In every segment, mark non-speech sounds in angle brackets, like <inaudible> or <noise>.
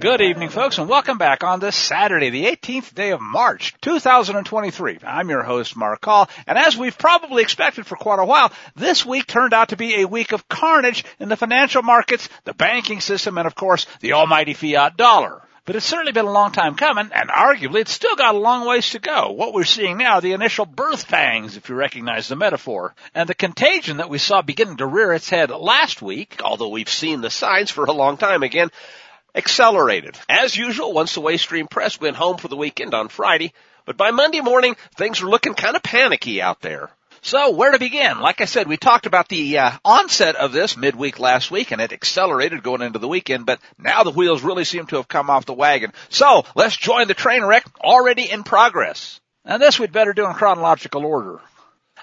Good evening, folks, and welcome back on this Saturday, the 18th day of March, 2023. I'm your host, Mark Call, and as we've probably expected for quite a while, this week turned out to be a week of carnage in the financial markets, the banking system, and of course, the almighty fiat dollar. But it's certainly been a long time coming, and arguably it's still got a long ways to go. What we're seeing now, the initial birth pangs, if you recognize the metaphor, and the contagion that we saw beginning to rear its head last week, although we've seen the signs for a long time again, accelerated. As usual, once the Waystream press went home for the weekend on Friday, but by Monday morning, things were looking kind of panicky out there. So where to begin? Like I said, we talked about the uh, onset of this midweek last week and it accelerated going into the weekend, but now the wheels really seem to have come off the wagon. So let's join the train wreck already in progress. And this we'd better do in chronological order.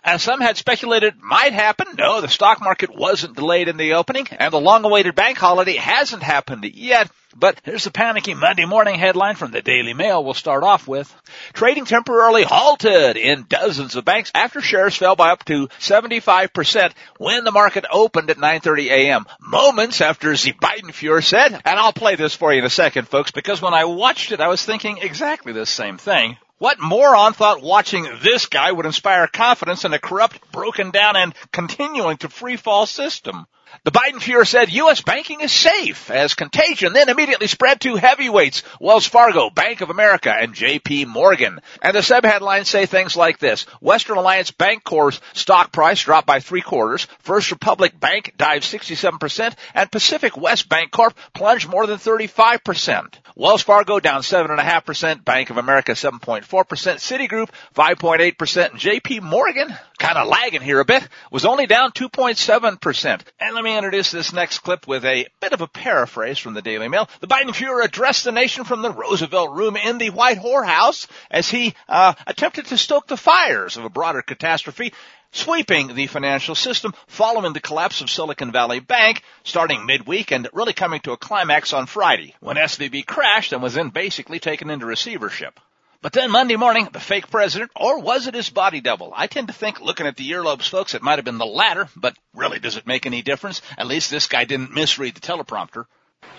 As some had speculated might happen, no, the stock market wasn't delayed in the opening, and the long-awaited bank holiday hasn't happened yet. But here's the panicky Monday morning headline from the Daily Mail we'll start off with. Trading temporarily halted in dozens of banks after shares fell by up to 75% when the market opened at 9.30 a.m. Moments after the Biden Fuhr said, and I'll play this for you in a second folks, because when I watched it I was thinking exactly the same thing. What moron thought watching this guy would inspire confidence in a corrupt, broken down, and continuing to free fall system? The Biden Fuhrer said U.S. banking is safe as contagion then immediately spread to heavyweights, Wells Fargo, Bank of America, and JP Morgan. And the sub-headlines say things like this. Western Alliance Bank Bancorp's stock price dropped by three quarters. First Republic Bank dived 67% and Pacific West Bancorp plunged more than 35%. Wells Fargo down 7.5%, Bank of America 7.4%, Citigroup 5.8%, and JP Morgan, kind of lagging here a bit, was only down 2.7%. And let me introduce this next clip with a bit of a paraphrase from the Daily Mail. The Biden Fuhrer addressed the nation from the Roosevelt Room in the White Whorehouse as he uh, attempted to stoke the fires of a broader catastrophe sweeping the financial system following the collapse of Silicon Valley Bank starting midweek and really coming to a climax on Friday when SVB crashed and was then basically taken into receivership. But then Monday morning, the fake president, or was it his body double? I tend to think, looking at the earlobes, folks, it might have been the latter, but really, does it make any difference? At least this guy didn't misread the teleprompter.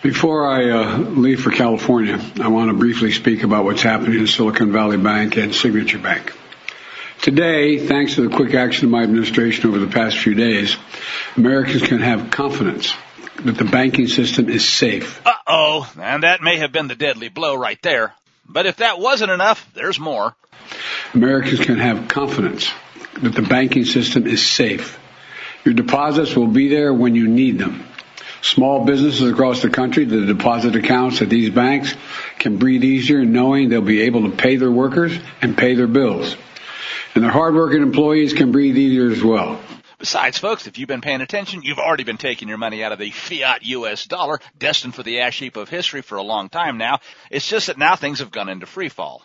Before I uh, leave for California, I want to briefly speak about what's happening in Silicon Valley Bank and Signature Bank. Today, thanks to the quick action of my administration over the past few days, Americans can have confidence that the banking system is safe. Uh oh, and that may have been the deadly blow right there. But if that wasn't enough, there's more. Americans can have confidence that the banking system is safe. Your deposits will be there when you need them. Small businesses across the country, the deposit accounts at these banks can breathe easier knowing they'll be able to pay their workers and pay their bills. And their hardworking employees can breathe easier as well. Besides, folks, if you've been paying attention, you've already been taking your money out of the fiat US dollar, destined for the ash heap of history for a long time now. It's just that now things have gone into free fall.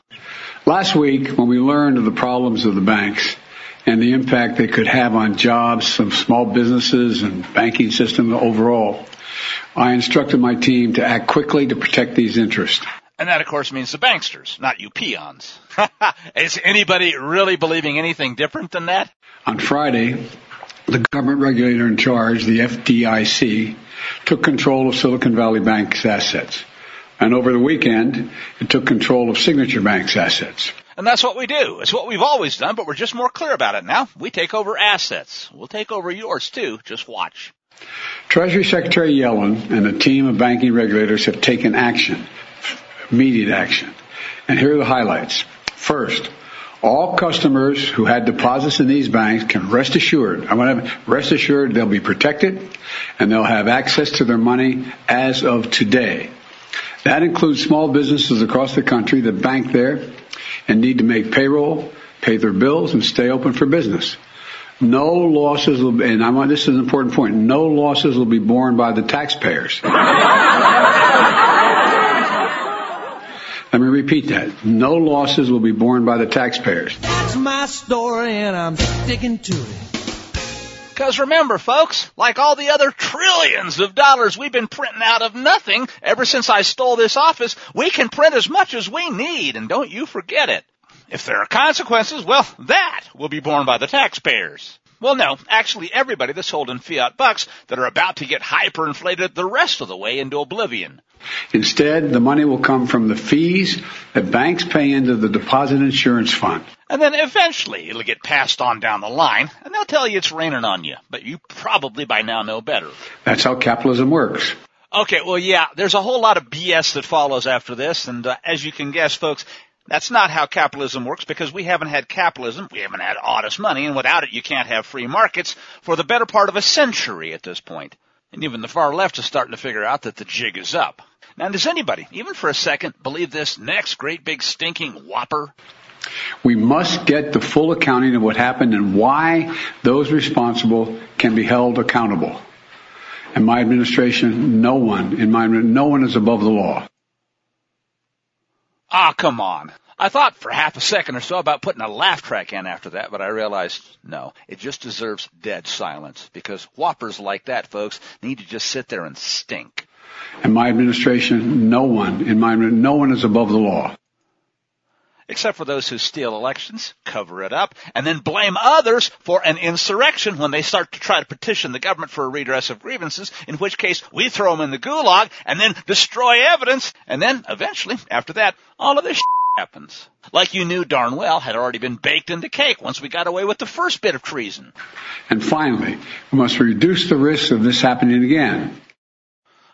Last week, when we learned of the problems of the banks and the impact they could have on jobs some small businesses and banking system overall, I instructed my team to act quickly to protect these interests. And that, of course, means the banksters, not you peons. <laughs> Is anybody really believing anything different than that? On Friday, the government regulator in charge, the FDIC, took control of Silicon Valley Bank's assets. And over the weekend, it took control of Signature Bank's assets. And that's what we do. It's what we've always done, but we're just more clear about it now. We take over assets. We'll take over yours too. Just watch. Treasury Secretary Yellen and a team of banking regulators have taken action, immediate action. And here are the highlights. First, all customers who had deposits in these banks can rest assured, I want to rest assured they'll be protected and they'll have access to their money as of today. That includes small businesses across the country that bank there and need to make payroll, pay their bills, and stay open for business. No losses will be, and I want, this is an important point, no losses will be borne by the taxpayers. <laughs> Let me repeat that. No losses will be borne by the taxpayers. That's my story and I'm sticking to it. Cause remember folks, like all the other trillions of dollars we've been printing out of nothing ever since I stole this office, we can print as much as we need and don't you forget it. If there are consequences, well, that will be borne by the taxpayers. Well, no, actually everybody that's holding fiat bucks that are about to get hyperinflated the rest of the way into oblivion. Instead, the money will come from the fees that banks pay into the deposit insurance fund. And then eventually it'll get passed on down the line, and they'll tell you it's raining on you, but you probably by now know better. That's how capitalism works. Okay, well yeah, there's a whole lot of BS that follows after this, and uh, as you can guess folks, that's not how capitalism works because we haven't had capitalism, we haven't had honest money, and without it you can't have free markets for the better part of a century at this point. And even the far left is starting to figure out that the jig is up. Now does anybody, even for a second, believe this next great big stinking whopper? We must get the full accounting of what happened and why those responsible can be held accountable. In my administration, no one, in my, no one is above the law. Ah, come on. I thought for half a second or so about putting a laugh track in after that, but I realized no, it just deserves dead silence because whoppers like that, folks, need to just sit there and stink. In my administration, no one, in my, no one is above the law except for those who steal elections, cover it up, and then blame others for an insurrection when they start to try to petition the government for a redress of grievances, in which case we throw them in the gulag and then destroy evidence, and then eventually, after that, all of this happens. Like you knew darn well had already been baked into cake once we got away with the first bit of treason. And finally, we must reduce the risk of this happening again.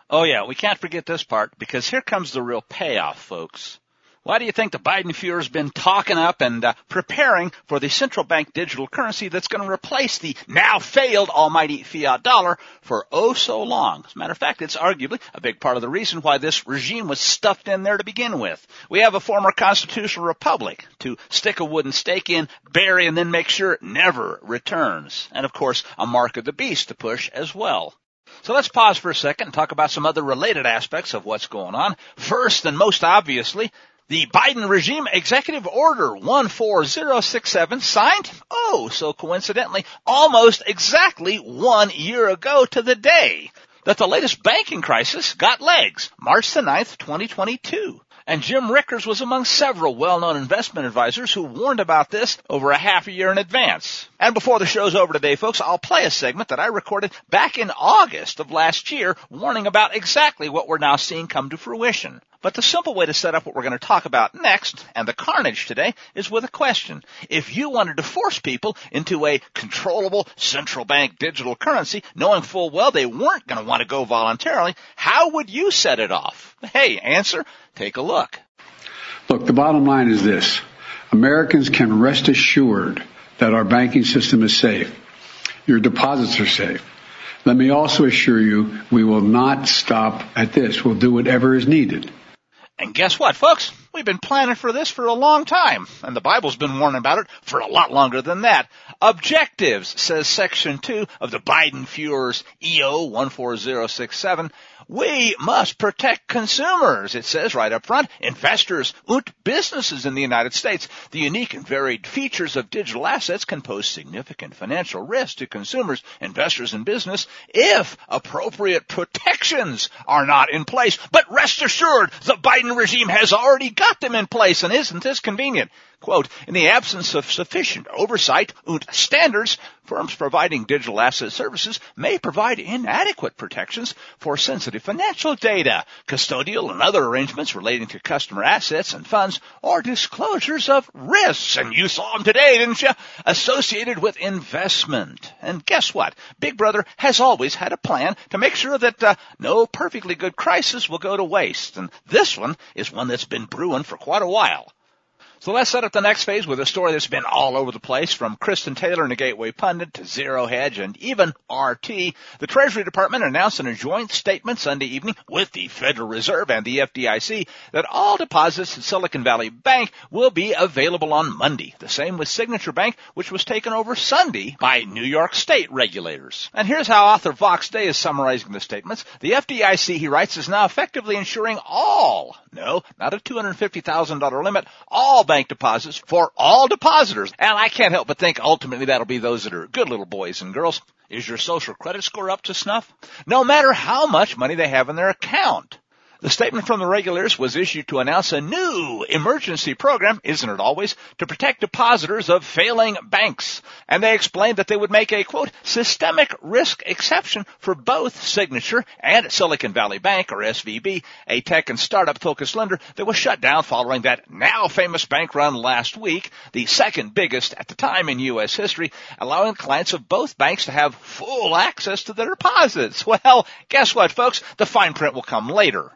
Oh yeah, we can't forget this part because here comes the real payoff, folks. Why do you think the Biden Fuhrer's been talking up and uh, preparing for the central bank digital currency that's going to replace the now failed almighty fiat dollar for oh so long? As a matter of fact, it's arguably a big part of the reason why this regime was stuffed in there to begin with. We have a former constitutional republic to stick a wooden stake in, bury, and then make sure it never returns. And of course, a mark of the beast to push as well. So let's pause for a second and talk about some other related aspects of what's going on. First and most obviously, the Biden regime executive order 14067 signed, oh, so coincidentally, almost exactly one year ago to the day that the latest banking crisis got legs, March the 9th, 2022. And Jim Rickards was among several well-known investment advisors who warned about this over a half a year in advance. And before the show's over today, folks, I'll play a segment that I recorded back in August of last year warning about exactly what we're now seeing come to fruition. But the simple way to set up what we're going to talk about next and the carnage today is with a question. If you wanted to force people into a controllable central bank digital currency, knowing full well they weren't going to want to go voluntarily, how would you set it off? Hey, answer, take a look. Look, the bottom line is this. Americans can rest assured that our banking system is safe. Your deposits are safe. Let me also assure you we will not stop at this. We'll do whatever is needed. And guess what, folks? We've been planning for this for a long time, and the Bible's been warning about it for a lot longer than that. Objectives, says section 2 of the Biden Fuhrer's EO 14067, we must protect consumers, it says right up front, investors and businesses in the United States. The unique and varied features of digital assets can pose significant financial risk to consumers, investors, and business if appropriate protections are not in place. But rest assured, the Biden regime has already got them in place, and isn't this convenient? Quote, in the absence of sufficient oversight and standards, firms providing digital asset services may provide inadequate protections for sensitive financial data, custodial and other arrangements relating to customer assets and funds, or disclosures of risks, and you saw them today, didn't you, associated with investment. And guess what? Big Brother has always had a plan to make sure that uh, no perfectly good crisis will go to waste, and this one is one that's been brewing for quite a while. So let's set up the next phase with a story that's been all over the place from Kristen Taylor and the Gateway Pundit to Zero Hedge and even RT. The Treasury Department announced in a joint statement Sunday evening with the Federal Reserve and the FDIC that all deposits at Silicon Valley Bank will be available on Monday. The same with Signature Bank, which was taken over Sunday by New York State regulators. And here's how author Vox Day is summarizing the statements. The FDIC, he writes, is now effectively ensuring all, no, not a $250,000 limit, all bank deposits for all depositors. And I can't help but think ultimately that'll be those that are good little boys and girls. Is your social credit score up to snuff? No matter how much money they have in their account. The statement from the regulators was issued to announce a new emergency program, isn't it always, to protect depositors of failing banks. And they explained that they would make a quote, systemic risk exception for both Signature and Silicon Valley Bank, or SVB, a tech and startup focused lender that was shut down following that now famous bank run last week, the second biggest at the time in U.S. history, allowing clients of both banks to have full access to their deposits. <laughs> Well, guess what, folks? The fine print will come later.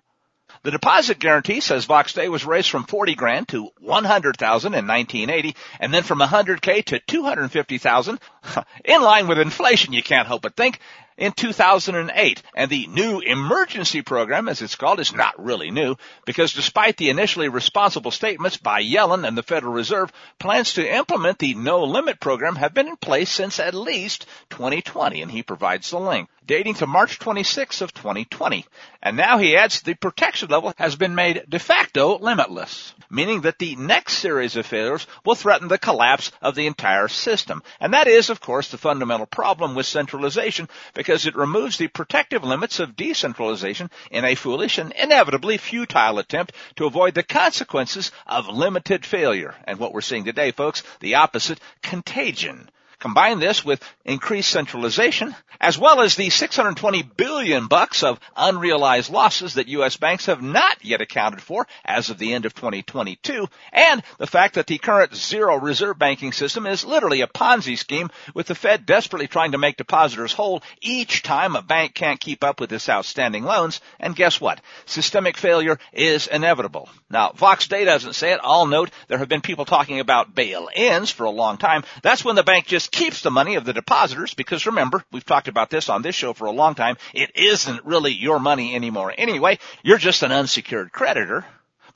The deposit guarantee, says Vox Day, was raised from 40 grand to 100,000 in 1980 and then from 100k to 250,000 <laughs> in line with inflation, you can't help but think in 2008. And the new emergency program, as it's called, is not really new because despite the initially responsible statements by Yellen and the Federal Reserve, plans to implement the no limit program have been in place since at least 2020. And he provides the link dating to March 26 of 2020. And now he adds the protection level has been made de facto limitless, meaning that the next series of failures will threaten the collapse of the entire system. And that is, of course, the fundamental problem with centralization because it removes the protective limits of decentralization in a foolish and inevitably futile attempt to avoid the consequences of limited failure. And what we're seeing today, folks, the opposite, contagion. Combine this with increased centralization, as well as the 620 billion bucks of unrealized losses that U.S. banks have not yet accounted for as of the end of 2022, and the fact that the current zero reserve banking system is literally a Ponzi scheme with the Fed desperately trying to make depositors whole each time a bank can't keep up with its outstanding loans. And guess what? Systemic failure is inevitable. Now, Vox Day doesn't say it. I'll note there have been people talking about bail-ins for a long time. That's when the bank just keeps the money of the depositors because remember, we've talked about this on this show for a long time. It isn't really your money anymore anyway. You're just an unsecured creditor.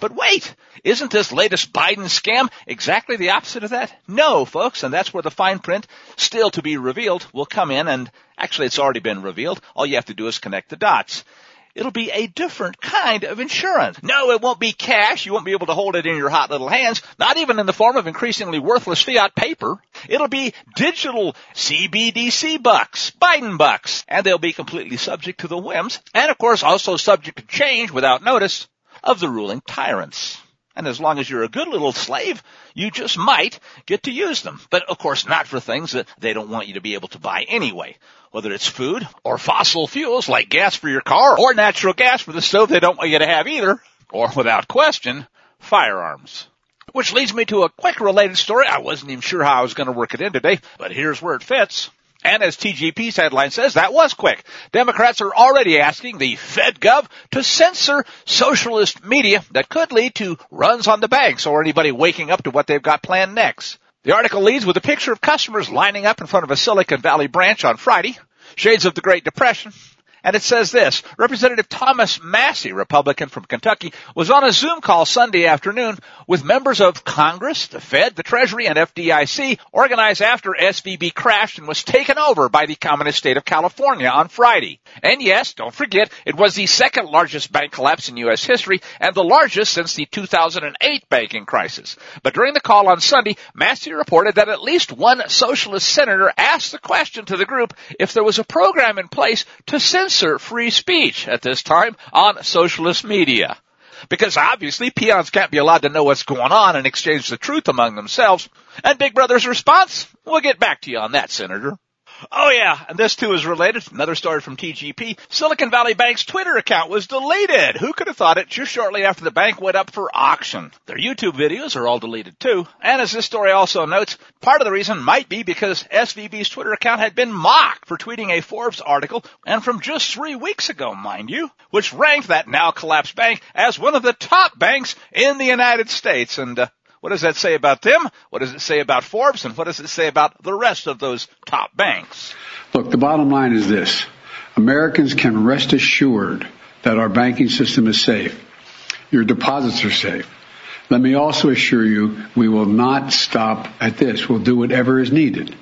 But wait, isn't this latest Biden scam exactly the opposite of that? No, folks, and that's where the fine print, still to be revealed, will come in and actually it's already been revealed. All you have to do is connect the dots. It'll be a different kind of insurance. No, it won't be cash. You won't be able to hold it in your hot little hands, not even in the form of increasingly worthless fiat paper. It'll be digital CBDC bucks, Biden bucks, and they'll be completely subject to the whims, and of course also subject to change without notice of the ruling tyrants. And as long as you're a good little slave, you just might get to use them. But of course not for things that they don't want you to be able to buy anyway. Whether it's food or fossil fuels like gas for your car or natural gas for the stove they don't want you to have either. Or without question, firearms. Which leads me to a quick related story. I wasn't even sure how I was going to work it in today, but here's where it fits. And as TGP's headline says, that was quick. Democrats are already asking the FedGov to censor socialist media that could lead to runs on the banks or anybody waking up to what they've got planned next. The article leads with a picture of customers lining up in front of a Silicon Valley branch on Friday. Shades of the Great Depression. And it says this, Representative Thomas Massie, Republican from Kentucky, was on a Zoom call Sunday afternoon with members of Congress, the Fed, the Treasury, and FDIC, organized after SVB crashed and was taken over by the communist state of California on Friday. And yes, don't forget, it was the second largest bank collapse in U.S. history and the largest since the 2008 banking crisis. But during the call on Sunday, Massie reported that at least one socialist senator asked the question to the group if there was a program in place to send censor free speech at this time on socialist media. Because obviously peons can't be allowed to know what's going on and exchange the truth among themselves. And Big Brother's response? We'll get back to you on that, Senator. Oh yeah, and this too is related. Another story from TGP. Silicon Valley Bank's Twitter account was deleted. Who could have thought it just shortly after the bank went up for auction? Their YouTube videos are all deleted too. And as this story also notes, part of the reason might be because SVB's Twitter account had been mocked for tweeting a Forbes article and from just three weeks ago, mind you, which ranked that now collapsed bank as one of the top banks in the United States. And uh, what does that say about them? What does it say about Forbes? And what does it say about the rest of those top banks? Look, the bottom line is this. Americans can rest assured that our banking system is safe. Your deposits are safe. Let me also assure you, we will not stop at this. We'll do whatever is needed.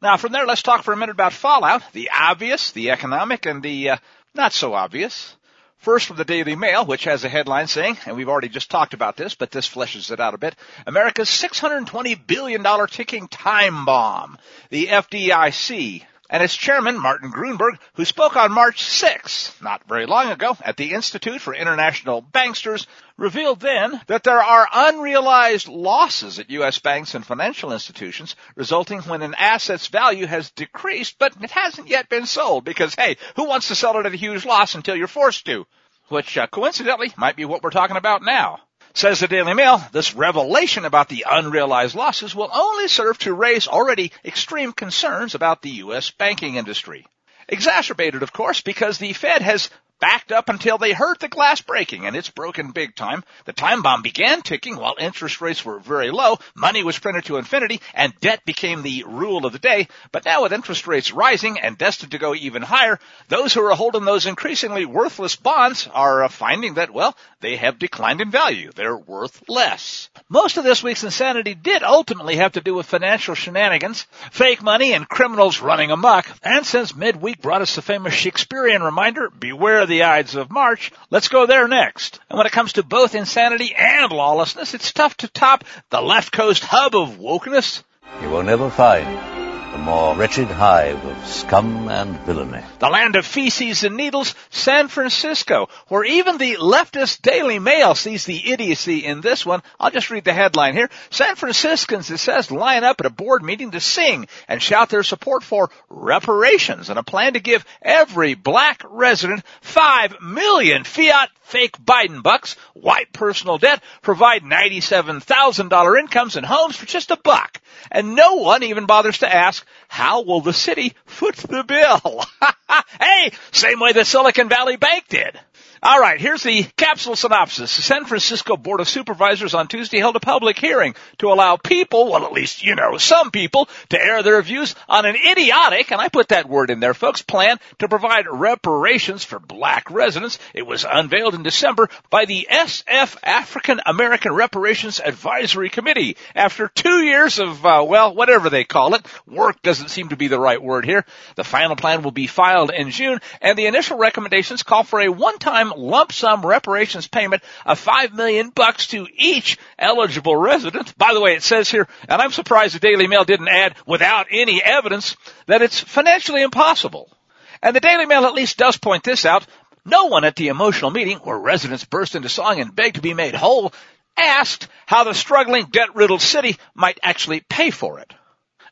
Now, from there, let's talk for a minute about fallout. The obvious, the economic, and the uh, not so obvious. First from the Daily Mail, which has a headline saying, and we've already just talked about this, but this fleshes it out a bit, America's $620 billion ticking time bomb. The FDIC and its chairman, Martin Gruenberg, who spoke on March 6, not very long ago, at the Institute for International Banksters, revealed then that there are unrealized losses at U.S. banks and financial institutions resulting when an asset's value has decreased, but it hasn't yet been sold because, hey, who wants to sell it at a huge loss until you're forced to? Which, uh, coincidentally, might be what we're talking about now. Says the Daily Mail, this revelation about the unrealized losses will only serve to raise already extreme concerns about the U.S. banking industry. Exacerbated, of course, because the Fed has backed up until they heard the glass breaking, and it's broken big time. The time bomb began ticking while interest rates were very low, money was printed to infinity, and debt became the rule of the day. But now with interest rates rising and destined to go even higher, those who are holding those increasingly worthless bonds are uh, finding that, well, they have declined in value. They're worth less. Most of this week's insanity did ultimately have to do with financial shenanigans, fake money, and criminals running amok. And since midweek brought us the famous Shakespearean reminder, beware the Ides of March, let's go there next. And when it comes to both insanity and lawlessness, it's tough to top the left coast hub of wokeness. You will never find a more wretched hive of scum and villainy. The land of feces and needles, San Francisco, where even the leftist Daily Mail sees the idiocy in this one. I'll just read the headline here. San Franciscans, it says, line up at a board meeting to sing and shout their support for reparations and a plan to give every black resident five million fiat fake Biden bucks, white personal debt, provide $97,000 incomes and homes for just a buck. And no one even bothers to ask, how will the city foot the bill? <laughs> hey, same way the Silicon Valley Bank did. All right, here's the capsule synopsis. The San Francisco Board of Supervisors on Tuesday held a public hearing to allow people, well at least, you know, some people, to air their views on an idiotic, and I put that word in there folks, plan to provide reparations for black residents. It was unveiled in December by the SF African American Reparations Advisory Committee. After two years of, uh, well, whatever they call it, work doesn't seem to be the right word here. The final plan will be filed in June, and the initial recommendations call for a one-time lump sum reparations payment of five million bucks to each eligible resident. By the way, it says here, and I'm surprised the Daily Mail didn't add without any evidence that it's financially impossible. And the Daily Mail at least does point this out. No one at the emotional meeting where residents burst into song and begged to be made whole asked how the struggling debt-riddled city might actually pay for it.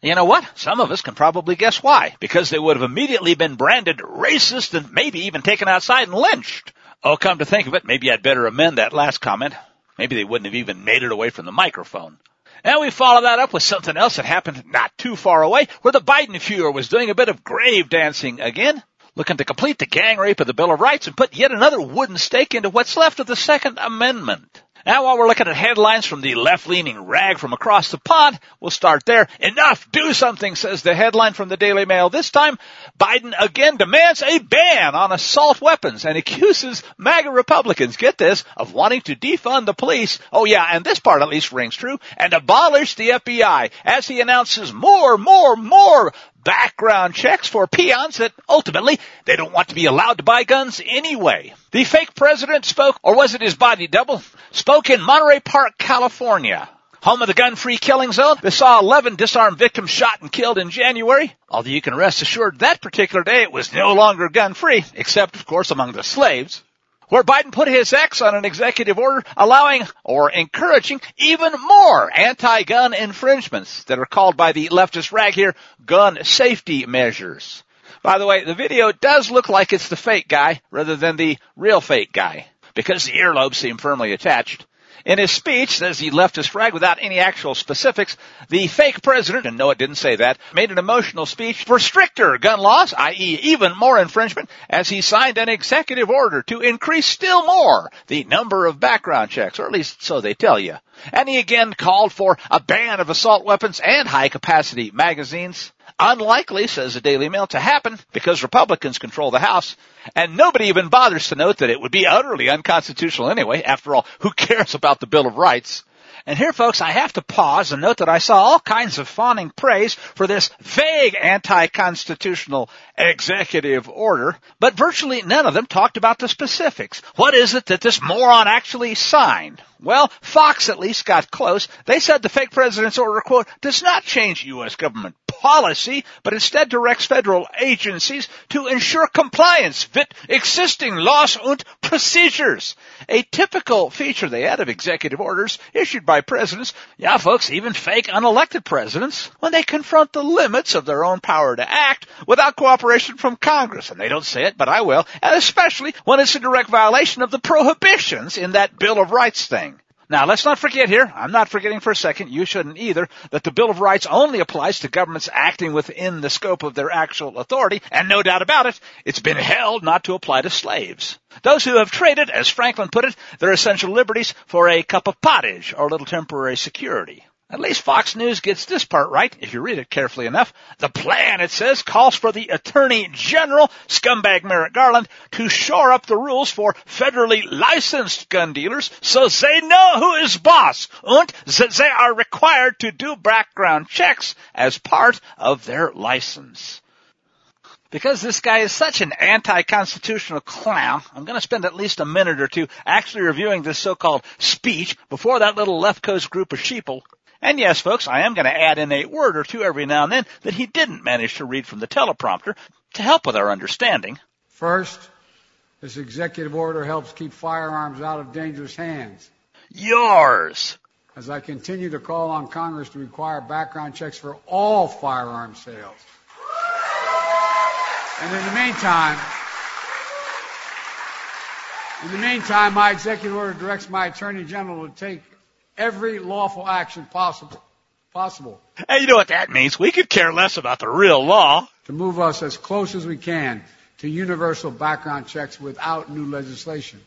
You know what? Some of us can probably guess why. Because they would have immediately been branded racist and maybe even taken outside and lynched. Oh, come to think of it, maybe I'd better amend that last comment. Maybe they wouldn't have even made it away from the microphone. And we follow that up with something else that happened not too far away, where the Biden Fuhrer was doing a bit of grave dancing again, looking to complete the gang rape of the Bill of Rights and put yet another wooden stake into what's left of the Second Amendment. Now while we're looking at headlines from the left-leaning rag from across the pond, we'll start there. Enough, do something, says the headline from the Daily Mail. This time, Biden again demands a ban on assault weapons and accuses MAGA Republicans, get this, of wanting to defund the police. Oh yeah, and this part at least rings true, and abolish the FBI as he announces more, more, more background checks for peons that ultimately they don't want to be allowed to buy guns anyway. The fake president spoke, or was it his body double, spoke in Monterey Park, California. Home of the gun-free killing zone that saw 11 disarmed victims shot and killed in January. Although you can rest assured that particular day it was no longer gun-free, except of course among the slaves where Biden put his X on an executive order allowing or encouraging even more anti-gun infringements that are called by the leftist rag here gun safety measures. By the way, the video does look like it's the fake guy rather than the real fake guy because the earlobes seem firmly attached. In his speech, as he left his flag without any actual specifics, the fake president, and no it didn't say that, made an emotional speech for stricter gun laws, i.e. even more infringement, as he signed an executive order to increase still more the number of background checks, or at least so they tell you. And he again called for a ban of assault weapons and high capacity magazines. Unlikely, says the Daily Mail, to happen because Republicans control the House. And nobody even bothers to note that it would be utterly unconstitutional anyway. After all, who cares about the Bill of Rights? And here, folks, I have to pause and note that I saw all kinds of fawning praise for this vague anti-constitutional executive order, but virtually none of them talked about the specifics. What is it that this moron actually signed? Well, Fox at least got close. They said the fake president's order, quote, does not change U.S. government policy, but instead directs federal agencies to ensure compliance with existing laws and procedures. A typical feature they had of executive orders issued by presidents, yeah folks, even fake unelected presidents, when they confront the limits of their own power to act without cooperation from Congress. And they don't say it, but I will. And especially when it's a direct violation of the prohibitions in that Bill of Rights thing. Now, let's not forget here, I'm not forgetting for a second, you shouldn't either, that the Bill of Rights only applies to governments acting within the scope of their actual authority, and no doubt about it, it's been held not to apply to slaves. Those who have traded, as Franklin put it, their essential liberties for a cup of pottage or a little temporary security. At least Fox News gets this part right, if you read it carefully enough. The plan, it says, calls for the Attorney General, scumbag Merrick Garland, to shore up the rules for federally licensed gun dealers so they know who is boss and that they are required to do background checks as part of their license. Because this guy is such an anti-constitutional clown, I'm going to spend at least a minute or two actually reviewing this so-called speech before that little left coast group of sheeple and yes, folks, I am going to add in a word or two every now and then that he didn't manage to read from the teleprompter to help with our understanding. First, this executive order helps keep firearms out of dangerous hands. Yours! As I continue to call on Congress to require background checks for all firearm sales. And in the meantime, in the meantime, my executive order directs my Attorney General to take every lawful action possible. Possible. Hey, you know what that means? We could care less about the real law. To move us as close as we can to universal background checks without new legislation.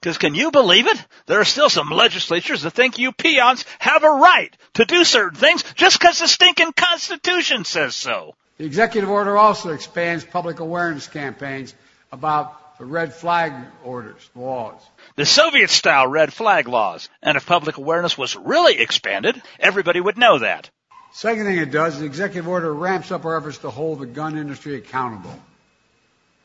Because can you believe it? There are still some legislatures that think you peons have a right to do certain things just because the stinking Constitution says so. The executive order also expands public awareness campaigns about the red flag orders, laws the Soviet style red flag laws. And if public awareness was really expanded, everybody would know that. Second thing it does, the executive order ramps up our efforts to hold the gun industry accountable.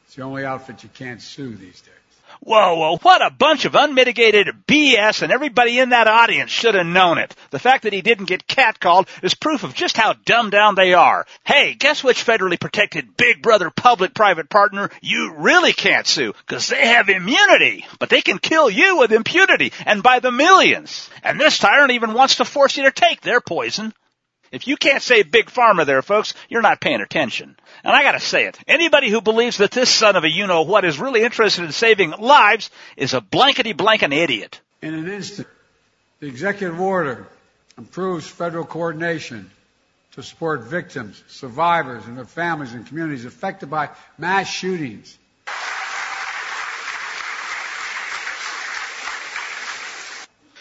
It's the only outfit you can't sue these days. Whoa, whoa, what a bunch of unmitigated BS and everybody in that audience should have known it. The fact that he didn't get catcalled is proof of just how dumbed down they are. Hey, guess which federally protected big brother public-private partner you really can't sue? Cause they have immunity, but they can kill you with impunity and by the millions. And this tyrant even wants to force you to take their poison. If you can't say big pharma there, folks, you're not paying attention. And I gotta say it, anybody who believes that this son of a you-know-what is really interested in saving lives is a blankety-blank idiot. In an instant, the executive order improves federal coordination to support victims, survivors, and their families and communities affected by mass shootings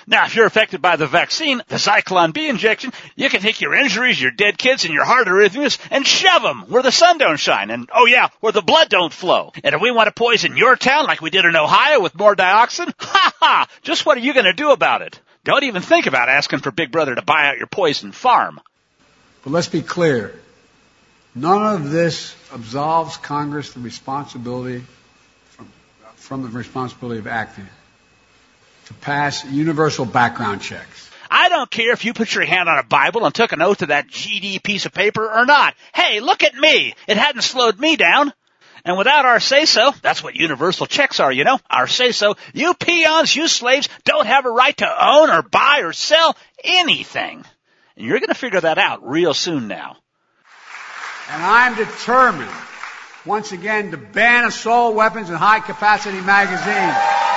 Now, if you're affected by the vaccine, the Zyklon B injection, you can take your injuries, your dead kids, and your heart arrhythmias and shove them where the sun don't shine. And, oh yeah, where the blood don't flow. And if we want to poison your town like we did in Ohio with more dioxin, <laughs> ha ha! Just what are you going to do about it? Don't even think about asking for Big Brother to buy out your poison farm. But let's be clear. None of this absolves Congress the responsibility from, from the responsibility of acting to pass universal background checks. I don't care if you put your hand on a Bible and took an oath to that GD piece of paper or not. Hey, look at me. It hadn't slowed me down. And without our say so, that's what universal checks are, you know, our say so, you peons, you slaves don't have a right to own or buy or sell anything. And you're going to figure that out real soon now. And I'm determined, once again, to ban assault weapons and high capacity magazines.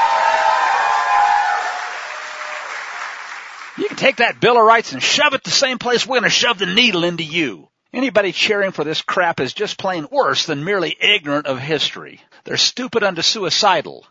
You can take that Bill of Rights and shove it the same place we're going to shove the needle into you. Anybody cheering for this crap is just plain worse than merely ignorant of history. They're stupid unto suicidal.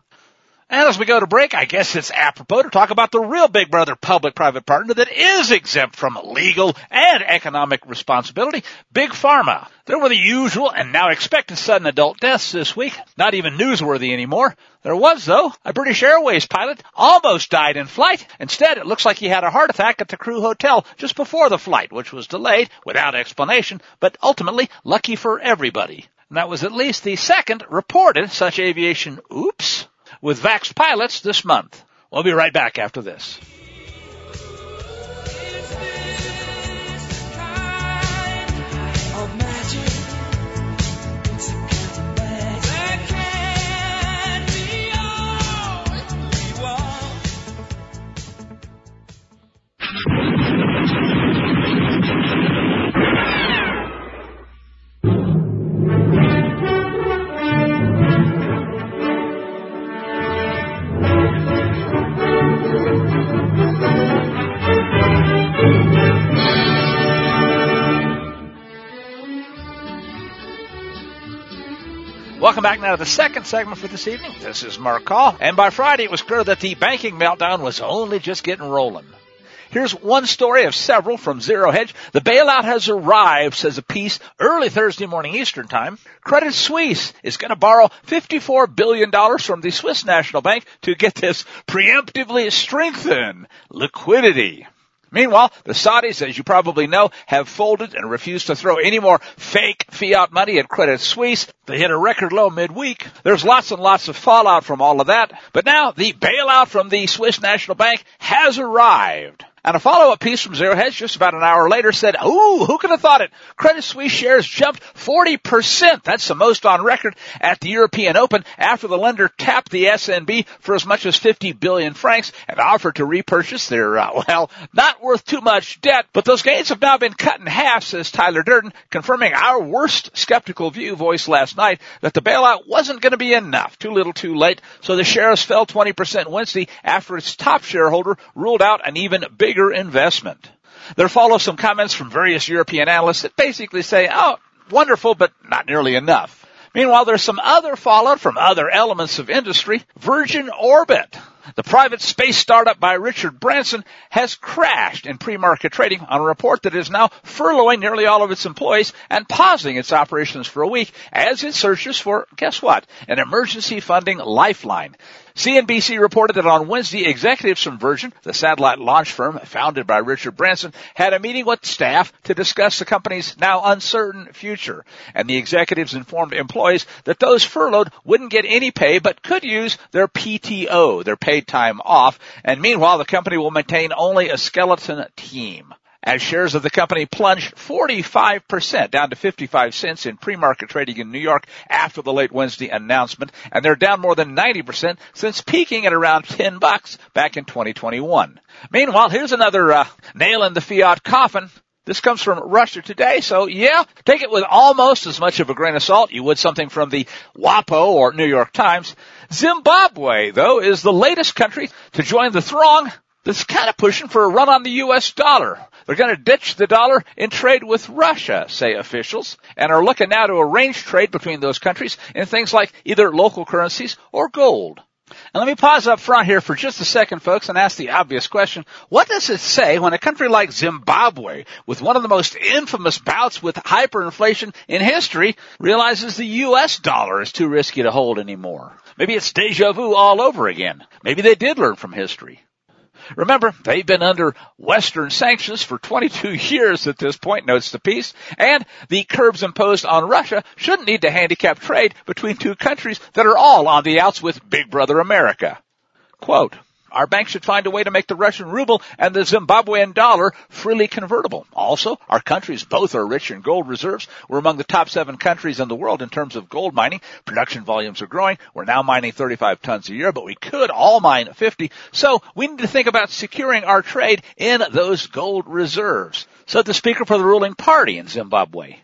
And as we go to break, I guess it's apropos to talk about the real Big Brother public-private partner that is exempt from legal and economic responsibility, Big Pharma. There were the usual and now expected sudden adult deaths this week. Not even newsworthy anymore. There was, though, a British Airways pilot almost died in flight. Instead, it looks like he had a heart attack at the crew hotel just before the flight, which was delayed without explanation, but ultimately lucky for everybody. And that was at least the second reported such aviation oops with Vax pilots this month. We'll be right back after this. Welcome back now to the second segment for this evening. This is Mark Call. And by Friday, it was clear that the banking meltdown was only just getting rolling. Here's one story of several from Zero Hedge. The bailout has arrived, says a piece early Thursday morning Eastern time. Credit Suisse is going to borrow $54 billion from the Swiss National Bank to get this preemptively strengthen liquidity. Meanwhile, the Saudis, as you probably know, have folded and refused to throw any more fake fiat money at Credit Suisse. They hit a record low midweek. There's lots and lots of fallout from all of that. But now the bailout from the Swiss National Bank has arrived. And a follow-up piece from Zero Hedge just about an hour later said, ooh, who could have thought it? Credit Suisse shares jumped 40%. That's the most on record at the European Open after the lender tapped the SNB for as much as 50 billion francs and offered to repurchase their, uh, <laughs> well, not worth too much debt, but those gains have now been cut in half, says Tyler Durden, confirming our worst skeptical view voiced last night that the bailout wasn't going to be enough. Too little too late. So the shares fell 20% Wednesday after its top shareholder ruled out an even bigger bigger investment. There follow some comments from various European analysts that basically say, oh, wonderful, but not nearly enough. Meanwhile, there's some other fallout from other elements of industry. Virgin Orbit, the private space startup by Richard Branson, has crashed in pre-market trading on a report that is now furloughing nearly all of its employees and pausing its operations for a week as it searches for, guess what, an emergency funding lifeline. CNBC reported that on Wednesday, executives from Virgin, the satellite launch firm founded by Richard Branson, had a meeting with staff to discuss the company's now uncertain future. And the executives informed employees that those furloughed wouldn't get any pay but could use their PTO, their paid time off. And meanwhile, the company will maintain only a skeleton team as shares of the company plunged 45% down to 55 cents in pre-market trading in New York after the late Wednesday announcement, and they're down more than 90% since peaking at around 10 bucks back in 2021. Meanwhile, here's another uh, nail in the fiat coffin. This comes from Russia Today, so yeah, take it with almost as much of a grain of salt you would something from the WAPO or New York Times. Zimbabwe, though, is the latest country to join the throng that's kind of pushing for a run on the U.S. dollar. They're going to ditch the dollar and trade with Russia, say officials, and are looking now to arrange trade between those countries in things like either local currencies or gold. And let me pause up front here for just a second, folks, and ask the obvious question. What does it say when a country like Zimbabwe, with one of the most infamous bouts with hyperinflation in history, realizes the U.S. dollar is too risky to hold anymore? Maybe it's deja vu all over again. Maybe they did learn from history. Remember, they've been under Western sanctions for 22 <laughs> years at this point, notes the piece, and the curbs imposed on Russia shouldn't need to handicap trade between two countries that are all on the outs with Big Brother America. Quote, our bank should find a way to make the Russian ruble and the Zimbabwean dollar freely convertible. Also, our countries both are rich in gold reserves. We're among the top seven countries in the world in terms of gold mining. Production volumes are growing. We're now mining 35 tons a year, but we could all mine 50. So we need to think about securing our trade in those gold reserves. Said the speaker for the ruling party in Zimbabwe.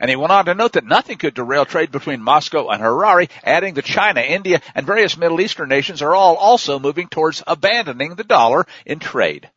And he went on to note that nothing could derail trade between Moscow and Harare, adding that China, India, and various Middle Eastern nations are all also moving towards abandoning the dollar in trade.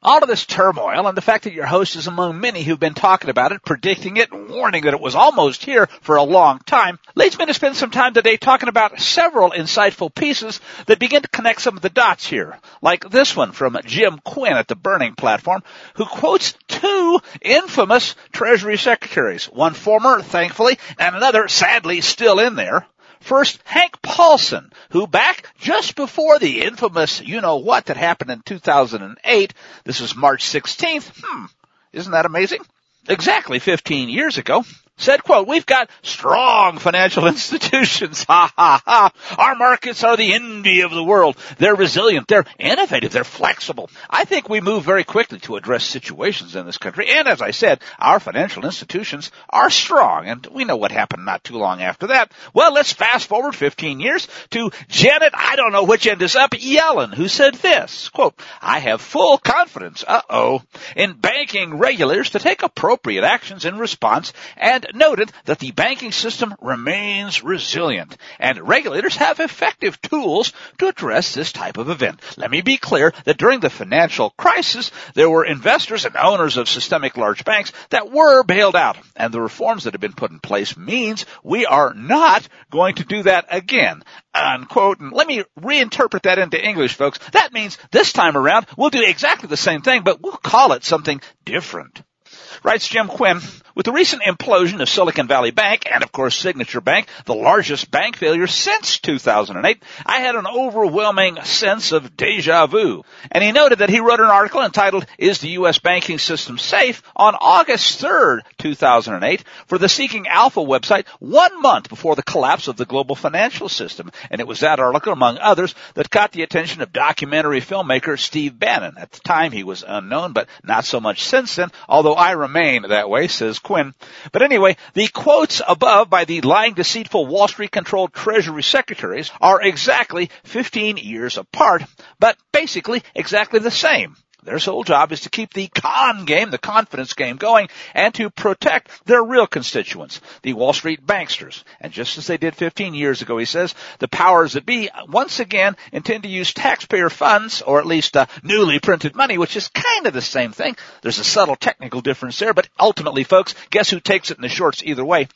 All of this turmoil and the fact that your host is among many who've been talking about it, predicting it, and warning that it was almost here for a long time, leads me to spend some time today talking about several insightful pieces that begin to connect some of the dots here. Like this one from Jim Quinn at the Burning Platform, who quotes two infamous Treasury secretaries, one former, thankfully, and another sadly still in there. First, Hank Paulson, who back just before the infamous you know what that happened in 2008, this was March 16th, hmm, isn't that amazing? Exactly 15 years ago, said, quote, we've got strong financial <laughs> institutions. Ha ha ha. Our markets are the envy of the world. They're resilient. They're innovative. They're flexible. I think we move very quickly to address situations in this country. And as I said, our financial institutions are strong. And we know what happened not too long after that. Well, let's fast forward 15 years to Janet, I don't know which end is up, Yellen, who said this, quote, I have full confidence, uh-oh, in banking regulators to take appropriate actions in response and noted that the banking system remains resilient and regulators have effective tools to address this type of event. Let me be clear that during the financial crisis, there were investors and owners of systemic large banks that were bailed out and the reforms that have been put in place means we are not going to do that again. Unquote. And let me reinterpret that into English, folks. That means this time around, we'll do exactly the same thing, but we'll call it something different. Writes Jim Quinn, with the recent implosion of Silicon Valley Bank and of course Signature Bank, the largest bank failure since 2008, I had an overwhelming sense of deja vu. And he noted that he wrote an article entitled, Is the U.S. Banking System Safe? on August 3rd, 2008 for the Seeking Alpha website one month before the collapse of the global financial system. And it was that article, among others, that caught the attention of documentary filmmaker Steve Bannon. At the time he was unknown, but not so much since then, although I remain that way, says Quinn. But anyway, the quotes above by the lying, deceitful Wall Street controlled Treasury secretaries are exactly 15 years apart, but basically exactly the same. Their sole job is to keep the con game, the confidence game going, and to protect their real constituents, the Wall Street banksters. And just as they did 15 years ago, he says, the powers that be once again intend to use taxpayer funds, or at least uh, newly printed money, which is kind of the same thing. There's a subtle technical difference there, but ultimately, folks, guess who takes it in the shorts either way?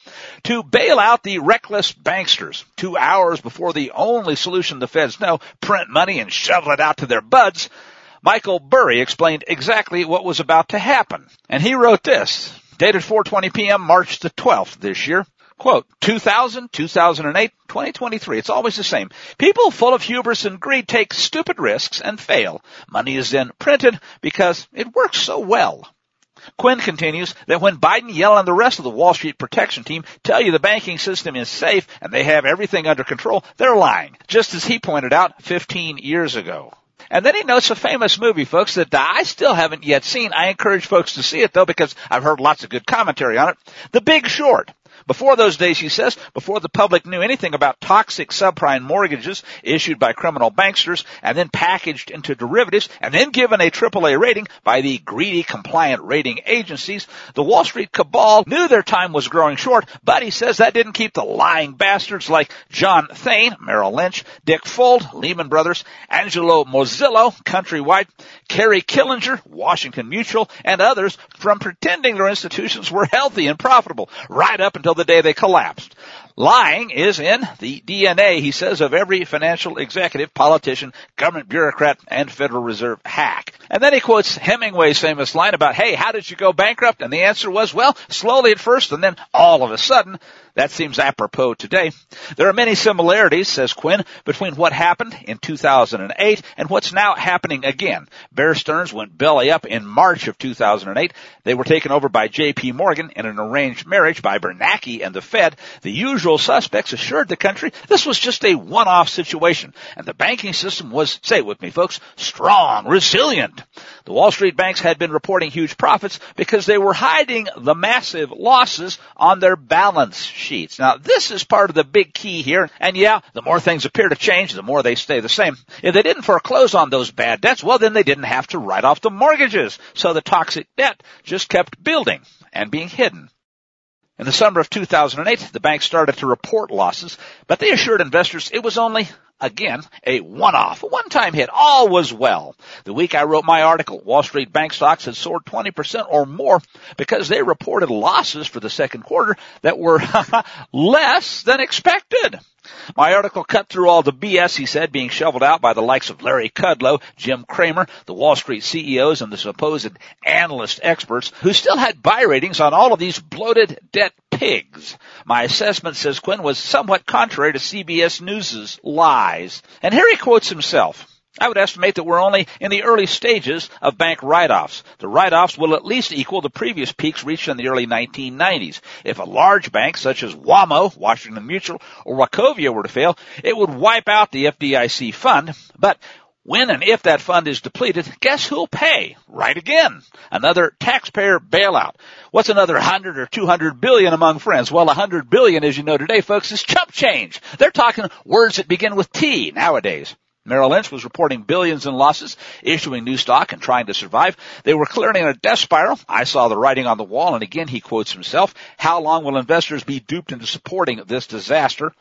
To bail out the reckless banksters two hours before the only solution the feds know, print money and shovel it out to their buds, Michael Burry explained exactly what was about to happen. And he wrote this, dated 4.20 p.m. March the 12th this year. Quote, 2000, 2008, 2023. It's always the same. People full of hubris and greed take stupid risks and fail. Money is then printed because it works so well. Quinn continues that when Biden, Yellen, and the rest of the Wall Street protection team tell you the banking system is safe and they have everything under control, they're lying, just as he pointed out 15 years ago. And then he notes a famous movie, folks, that I still haven't yet seen. I encourage folks to see it though because I've heard lots of good commentary on it. The Big Short. Before those days, he says, before the public knew anything about toxic subprime mortgages issued by criminal banksters and then packaged into derivatives and then given a AAA rating by the greedy compliant rating agencies, the Wall Street cabal knew their time was growing short, but he says that didn't keep the lying bastards like John Thain, Merrill Lynch, Dick Fuld, Lehman Brothers, Angelo Mozilo, Countrywide, Kerry Killinger, Washington Mutual, and others from pretending their institutions were healthy and profitable right up until the day they collapsed. Lying is in the DNA, he says, of every financial executive, politician, government bureaucrat, and Federal Reserve hack. And then he quotes Hemingway's famous line about, hey, how did you go bankrupt? And the answer was, well, slowly at first, and then all of a sudden. That seems apropos today. There are many similarities, says Quinn, between what happened in 2008 and what's now happening again. Bear Stearns went belly up in March of 2008. They were taken over by J.P. Morgan in an arranged marriage by Bernanke and the Fed. The usual suspects assured the country this was just a one-off situation, and the banking system was, say it with me folks, strong, resilient. The Wall Street banks had been reporting huge profits because they were hiding the massive losses on their balance sheets. Now, this is part of the big key here. And yeah, the more things appear to change, the more they stay the same. If they didn't foreclose on those bad debts, well, then they didn't have to write off the mortgages. So the toxic debt just kept building and being hidden. In the summer of 2008, the bank started to report losses, but they assured investors it was only Again, a one-off, one-time hit. All was well. The week I wrote my article, Wall Street bank stocks had soared 20% or more because they reported losses for the second quarter that were <laughs> less than expected. My article cut through all the BS, he said, being shoveled out by the likes of Larry Kudlow, Jim Cramer, the Wall Street CEOs, and the supposed analyst experts who still had buy ratings on all of these bloated debt pigs. My assessment, says Quinn, was somewhat contrary to CBS News' lies. And here he quotes himself. I would estimate that we're only in the early stages of bank write-offs. The write-offs will at least equal the previous peaks reached in the early 1990s. If a large bank such as WaMu, Washington Mutual, or Wachovia were to fail, it would wipe out the FDIC fund. But when and if that fund is depleted, guess who'll pay? Right again. Another taxpayer bailout. What's another hundred or two hundred billion among friends? Well, a hundred billion, as you know today, folks, is chump change. They're talking words that begin with T nowadays. Merrill Lynch was reporting billions in losses, issuing new stock and trying to survive. They were clearly in a death spiral. I saw the writing on the wall and again he quotes himself, how long will investors be duped into supporting this disaster?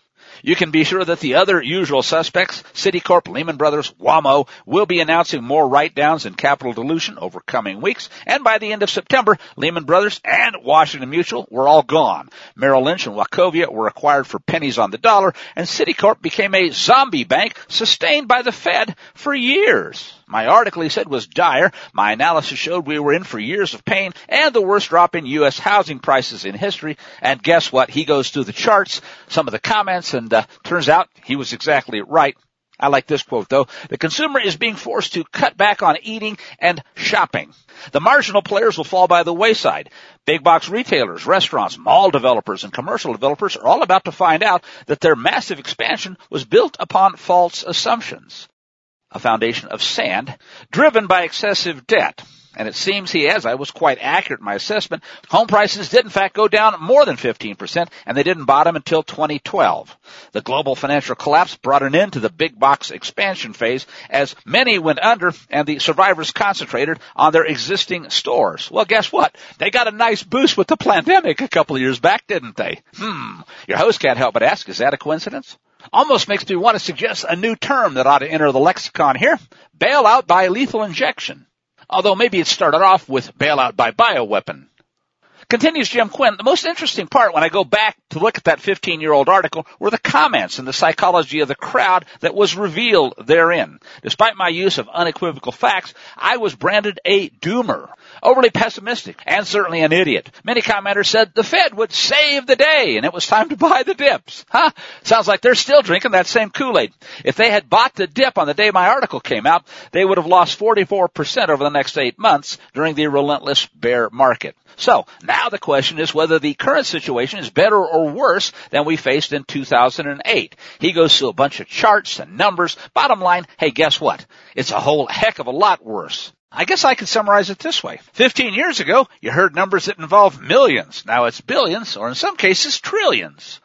You can be sure that the other usual suspects, Citicorp, Lehman Brothers, WaMu, will be announcing more write-downs and capital dilution over coming weeks. And by the end of September, Lehman Brothers and Washington Mutual were all gone. Merrill Lynch and Wachovia were acquired for pennies on the dollar, and Citicorp became a zombie bank sustained by the Fed for years. My article, he said, was dire. My analysis showed we were in for years of pain and the worst drop in U.S. housing prices in history. And guess what? He goes through the charts, some of the comments, and uh, turns out he was exactly right. I like this quote though. The consumer is being forced to cut back on eating and shopping. The marginal players will fall by the wayside. Big box retailers, restaurants, mall developers, and commercial developers are all about to find out that their massive expansion was built upon false assumptions a foundation of sand, driven by excessive debt. And it seems he has. I was quite accurate in my assessment. Home prices did in fact go down more than 15% and they didn't bottom until 2012. The global financial collapse brought an end to the big box expansion phase as many went under and the survivors concentrated on their existing stores. Well, guess what? They got a nice boost with the pandemic a couple of years back, didn't they? Hmm. Your host can't help but ask, is that a coincidence? Almost makes me want to suggest a new term that ought to enter the lexicon here. Bailout by lethal injection. Although maybe it started off with bailout by bioweapon. Continues Jim Quinn, the most interesting part when I go back to look at that 15 year old article were the comments and the psychology of the crowd that was revealed therein. Despite my use of unequivocal facts, I was branded a doomer, overly pessimistic, and certainly an idiot. Many commenters said the Fed would save the day and it was time to buy the dips. Huh? Sounds like they're still drinking that same Kool-Aid. If they had bought the dip on the day my article came out, they would have lost 44% over the next eight months during the relentless bear market. So now the question is whether the current situation is better or worse than we faced in 2008. He goes through a bunch of charts and numbers. Bottom line, hey, guess what? It's a whole heck of a lot worse. I guess I could summarize it this way. 15 years ago, you heard numbers that involve millions. Now it's billions, or in some cases, trillions.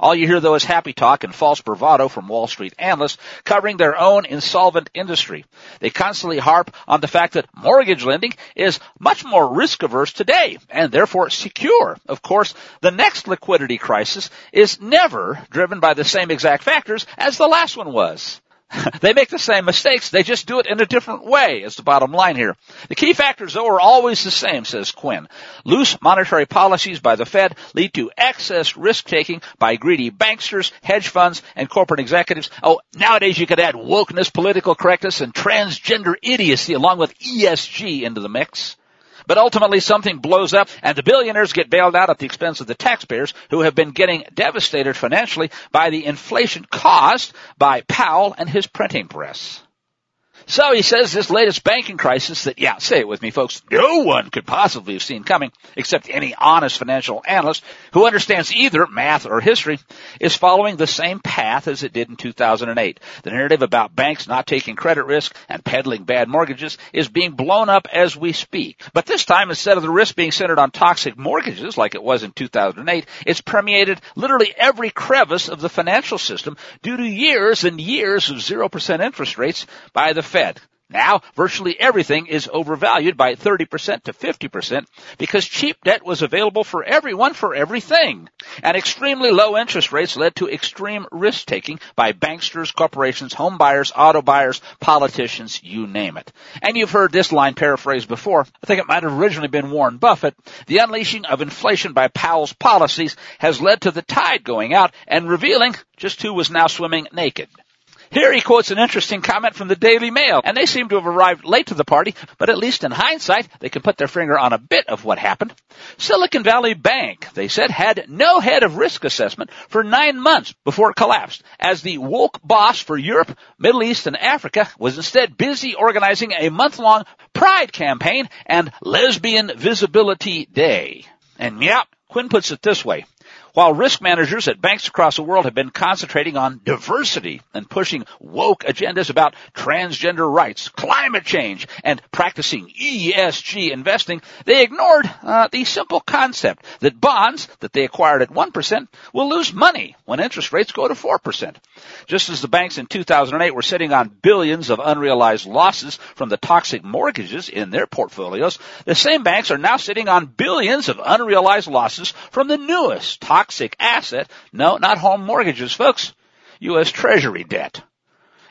All you hear though is happy talk and false bravado from Wall Street analysts covering their own insolvent industry. They constantly harp on the fact that mortgage lending is much more risk averse today and therefore secure. Of course, the next liquidity crisis is never driven by the same exact factors as the last one was. <laughs> they make the same mistakes. They just do it in a different way is the bottom line here. The key factors though are always the same, says Quinn. Loose monetary policies by the Fed lead to excess risk taking by greedy banksters, hedge funds, and corporate executives. Oh, nowadays you could add wokeness, political correctness, and transgender idiocy along with ESG into the mix. But ultimately something blows up and the billionaires get bailed out at the expense of the taxpayers who have been getting devastated financially by the inflation caused by Powell and his printing press. So he says this latest banking crisis that, yeah, say it with me folks, no one could possibly have seen coming except any honest financial analyst who understands either math or history is following the same path as it did in 2008. The narrative about banks not taking credit risk and peddling bad mortgages is being blown up as we speak. But this time instead of the risk being centered on toxic mortgages like it was in 2008, it's permeated literally every crevice of the financial system due to years and years of 0% interest rates by the Fed. Now, virtually everything is overvalued by 30% to 50% because cheap debt was available for everyone for everything. And extremely low interest rates led to extreme risk taking by banksters, corporations, home buyers, auto buyers, politicians, you name it. And you've heard this line paraphrased before. I think it might have originally been Warren Buffett. The unleashing of inflation by Powell's policies has led to the tide going out and revealing just who was now swimming naked. Here he quotes an interesting comment from the Daily Mail, and they seem to have arrived late to the party, but at least in hindsight, they can put their finger on a bit of what happened. Silicon Valley Bank, they said, had no head of risk assessment for nine months before it collapsed, as the woke boss for Europe, Middle East, and Africa was instead busy organizing a month-long pride campaign and lesbian visibility day. And yeah, Quinn puts it this way. While risk managers at banks across the world have been concentrating on diversity and pushing woke agendas about transgender rights, climate change, and practicing ESG investing, they ignored uh, the simple concept that bonds that they acquired at 1% will lose money when interest rates go to 4%. Just as the banks in 2008 were sitting on billions of unrealized losses from the toxic mortgages in their portfolios, the same banks are now sitting on billions of unrealized losses from the newest toxic toxic asset. No, not home mortgages, folks. U.S. Treasury debt.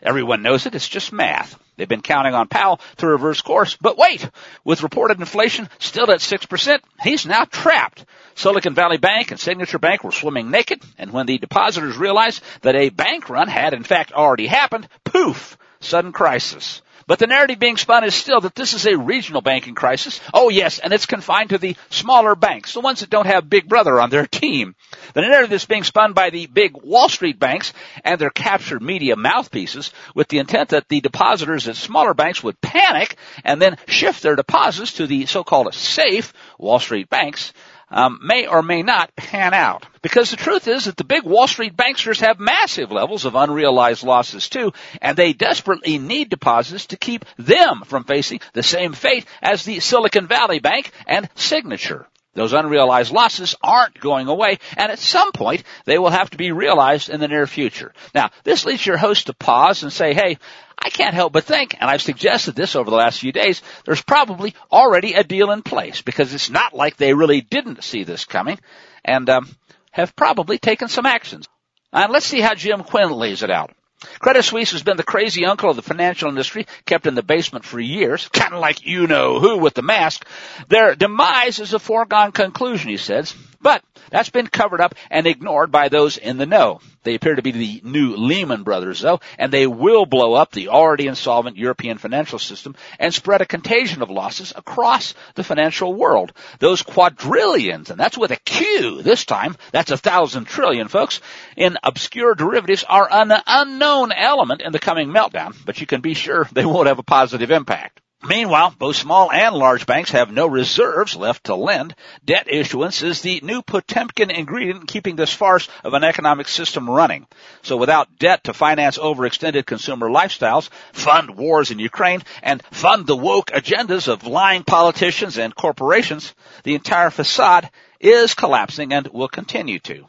Everyone knows it. It's just math. They've been counting on Powell to reverse course. But wait! With reported inflation still at 6%, he's now trapped. Silicon Valley Bank and Signature Bank were swimming naked, and when the depositors realized that a bank run had in fact already happened, poof! Sudden crisis. But the narrative being spun is still that this is a regional banking crisis. Oh yes, and it's confined to the smaller banks, the ones that don't have Big Brother on their team. The narrative is being spun by the big Wall Street banks and their captured media mouthpieces with the intent that the depositors at smaller banks would panic and then shift their deposits to the so-called safe Wall Street banks um, may or may not pan out. Because the truth is that the big Wall Street banksters have massive levels of unrealized losses too, and they desperately need deposits to keep them from facing the same fate as the Silicon Valley Bank and Signature. Those unrealized losses aren't going away, and at some point they will have to be realized in the near future. Now, this leads your host to pause and say, hey, I can't help but think, and I've suggested this over the last few days, there's probably already a deal in place because it's not like they really didn't see this coming and um, have probably taken some actions. And let's see how Jim Quinn lays it out. Credit Suisse has been the crazy uncle of the financial industry, kept in the basement for years, kind of like you know who with the mask. Their demise is a foregone conclusion, he says. But that's been covered up and ignored by those in the know. They appear to be the new Lehman Brothers though, and they will blow up the already insolvent European financial system and spread a contagion of losses across the financial world. Those quadrillions, and that's with a Q this time, that's a thousand trillion folks, in obscure derivatives are an unknown element in the coming meltdown, but you can be sure they won't have a positive impact. Meanwhile, both small and large banks have no reserves left to lend. Debt issuance is the new Potemkin ingredient in keeping this farce of an economic system running. So without debt to finance overextended consumer lifestyles, fund wars in Ukraine, and fund the woke agendas of lying politicians and corporations, the entire facade is collapsing and will continue to.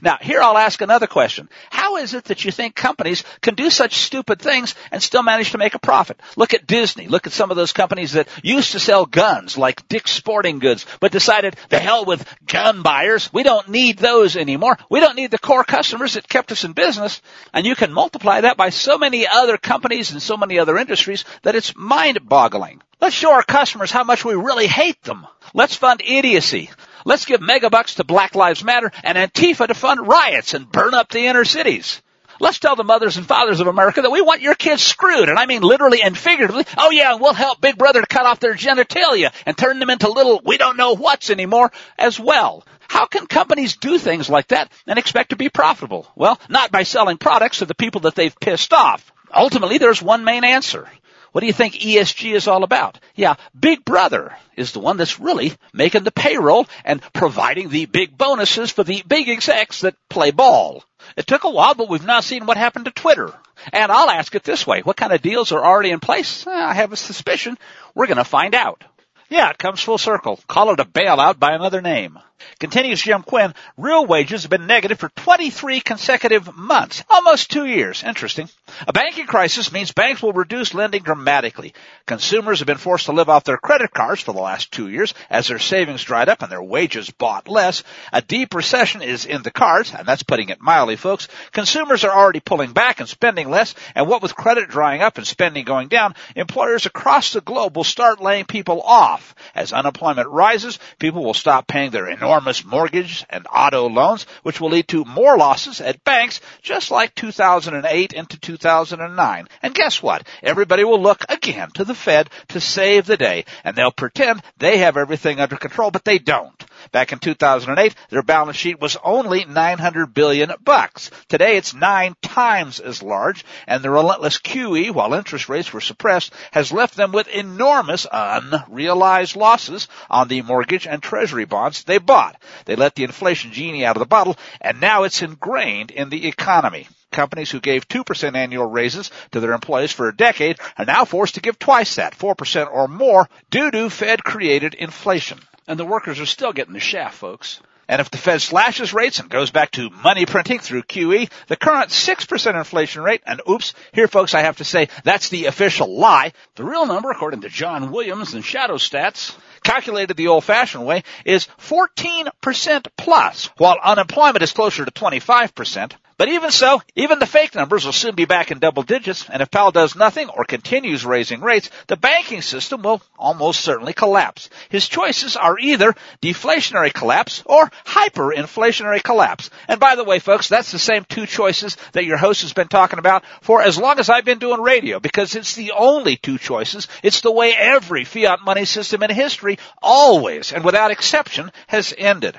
Now, here I'll ask another question. How is it that you think companies can do such stupid things and still manage to make a profit? Look at Disney. Look at some of those companies that used to sell guns like Dick's Sporting Goods, but decided the hell with gun buyers. We don't need those anymore. We don't need the core customers that kept us in business. And you can multiply that by so many other companies and so many other industries that it's mind boggling. Let's show our customers how much we really hate them. Let's fund idiocy. Let's give megabucks to Black Lives Matter and Antifa to fund riots and burn up the inner cities. Let's tell the mothers and fathers of America that we want your kids screwed, and I mean literally and figuratively. Oh yeah, we'll help Big Brother to cut off their genitalia and turn them into little we don't know what's anymore as well. How can companies do things like that and expect to be profitable? Well, not by selling products to the people that they've pissed off. Ultimately, there's one main answer. What do you think ESG is all about? Yeah, Big Brother is the one that's really making the payroll and providing the big bonuses for the big execs that play ball. It took a while, but we've now seen what happened to Twitter. And I'll ask it this way. What kind of deals are already in place? Eh, I have a suspicion we're going to find out. Yeah, it comes full circle. Call it a bailout by another name. Continues Jim Quinn, real wages have been negative for 23 consecutive months, almost two years. Interesting. A banking crisis means banks will reduce lending dramatically. Consumers have been forced to live off their credit cards for the last two years as their savings dried up and their wages bought less. A deep recession is in the cards, and that's putting it mildly, folks. Consumers are already pulling back and spending less, and what with credit drying up and spending going down, employers across the globe will start laying people off. As unemployment rises, people will stop paying their enormous enormous mortgage and auto loans, which will lead to more losses at banks, just like 2008 into 2009. And guess what? Everybody will look again to the Fed to save the day, and they'll pretend they have everything under control, but they don't. Back in 2008, their balance sheet was only 900 billion bucks. Today it's nine times as large, and the relentless QE, while interest rates were suppressed, has left them with enormous unrealized losses on the mortgage and treasury bonds they bought. They let the inflation genie out of the bottle, and now it's ingrained in the economy. Companies who gave 2% annual raises to their employees for a decade are now forced to give twice that, 4% or more, due to Fed created inflation. And the workers are still getting the shaft, folks. And if the Fed slashes rates and goes back to money printing through QE, the current 6% inflation rate, and oops, here folks I have to say, that's the official lie. The real number, according to John Williams and Shadow Stats, calculated the old fashioned way, is 14% plus, while unemployment is closer to 25%. But even so, even the fake numbers will soon be back in double digits, and if Powell does nothing or continues raising rates, the banking system will almost certainly collapse. His choices are either deflationary collapse or hyperinflationary collapse. And by the way, folks, that's the same two choices that your host has been talking about for as long as I've been doing radio, because it's the only two choices. It's the way every fiat money system in history always and without exception has ended.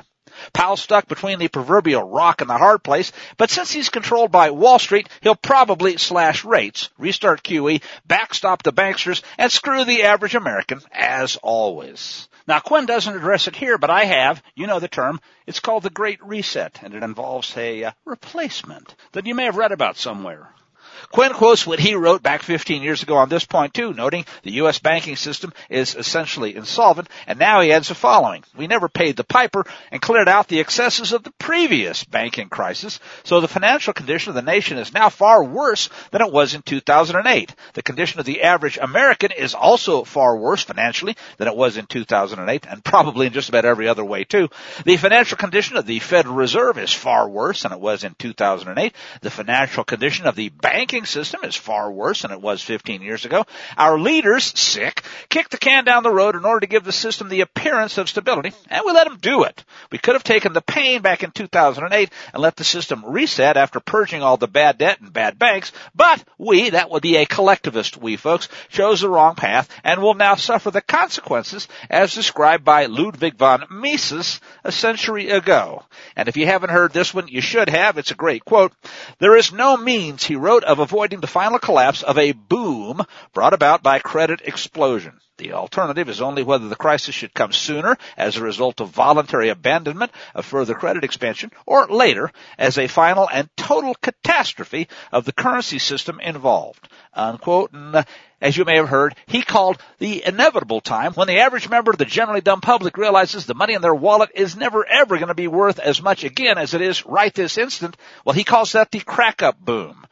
Powell's stuck between the proverbial rock and the hard place, but since he's controlled by Wall Street, he'll probably slash rates, restart QE, backstop the banksters, and screw the average American, as always. Now, Quinn doesn't address it here, but I have. You know the term. It's called the Great Reset, and it involves a uh, replacement that you may have read about somewhere. Quinn quotes what he wrote back 15 years ago on this point too, noting the U.S. banking system is essentially insolvent, and now he adds the following. We never paid the piper and cleared out the excesses of the previous banking crisis, so the financial condition of the nation is now far worse than it was in 2008. The condition of the average American is also far worse financially than it was in 2008, and probably in just about every other way too. The financial condition of the Federal Reserve is far worse than it was in 2008. The financial condition of the bank banking system is far worse than it was 15 years ago. Our leaders, sick, kicked the can down the road in order to give the system the appearance of stability, and we let them do it. We could have taken the pain back in 2008 and let the system reset after purging all the bad debt and bad banks, but we, that would be a collectivist we folks, chose the wrong path and will now suffer the consequences as described by Ludwig von Mises a century ago. And if you haven't heard this one, you should have. It's a great quote. There is no means, he wrote, of avoiding the final collapse of a boom brought about by credit explosion. The alternative is only whether the crisis should come sooner as a result of voluntary abandonment of further credit expansion or later as a final and total catastrophe of the currency system involved. Unquote. And, uh, as you may have heard, he called the inevitable time when the average member of the generally dumb public realizes the money in their wallet is never ever going to be worth as much again as it is right this instant. Well, he calls that the crack up boom.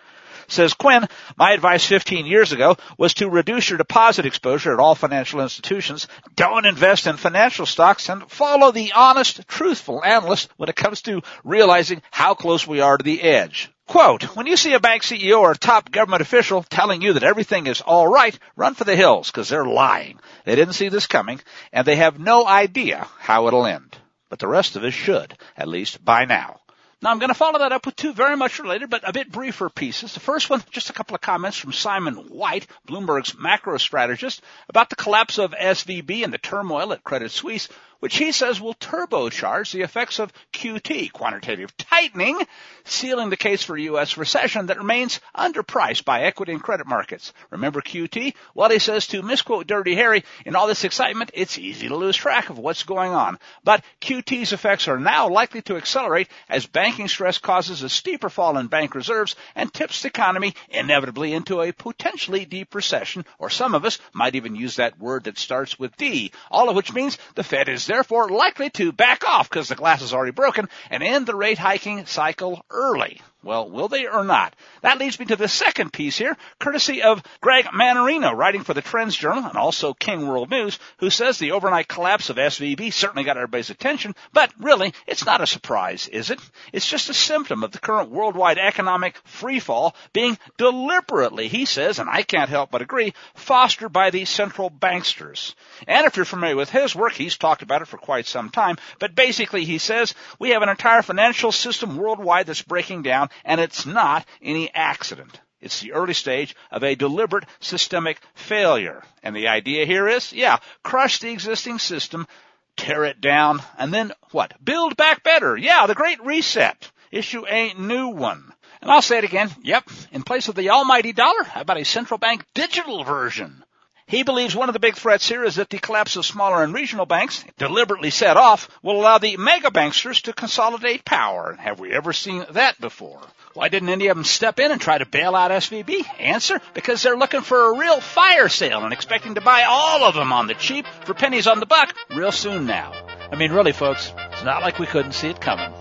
Says Quinn, my advice 15 years ago was to reduce your deposit exposure at all financial institutions. Don't invest in financial stocks and follow the honest, truthful analyst when it comes to realizing how close we are to the edge. Quote, when you see a bank CEO or a top government official telling you that everything is alright, run for the hills because they're lying. They didn't see this coming and they have no idea how it'll end. But the rest of us should, at least by now. Now I'm going to follow that up with two very much related but a bit briefer pieces. The first one, just a couple of comments from Simon White, Bloomberg's macro strategist, about the collapse of SVB and the turmoil at Credit Suisse, which he says will turbocharge the effects of QT, quantitative tightening, sealing the case for U.S. recession that remains underpriced by equity and credit markets. Remember QT? Well, he says to misquote Dirty Harry, in all this excitement, it's easy to lose track of what's going on. But QT's effects are now likely to accelerate as banking stress causes a steeper fall in bank reserves and tips the economy inevitably into a potentially deep recession, or some of us might even use that word that starts with D, all of which means the Fed is therefore likely to back off because the glass is already broken and end the rate hiking cycle early. Well, will they or not? That leads me to the second piece here, courtesy of Greg Mannarino, writing for the Trends Journal and also King World News, who says the overnight collapse of SVB certainly got everybody's attention, but really, it's not a surprise, is it? It's just a symptom of the current worldwide economic freefall being deliberately, he says, and I can't help but agree, fostered by these central banksters. And if you're familiar with his work, he's talked about it for quite some time, but basically he says we have an entire financial system worldwide that's breaking down and it's not any accident. It's the early stage of a deliberate systemic failure. And the idea here is, yeah, crush the existing system, tear it down, and then what? Build back better. Yeah, the great reset. Issue a new one. And I'll say it again. Yep. In place of the almighty dollar, how about a central bank digital version? He believes one of the big threats here is that the collapse of smaller and regional banks, deliberately set off, will allow the mega banksters to consolidate power. Have we ever seen that before? Why didn't any of them step in and try to bail out SVB? Answer, because they're looking for a real fire sale and expecting to buy all of them on the cheap for pennies on the buck real soon now. I mean, really folks, it's not like we couldn't see it coming.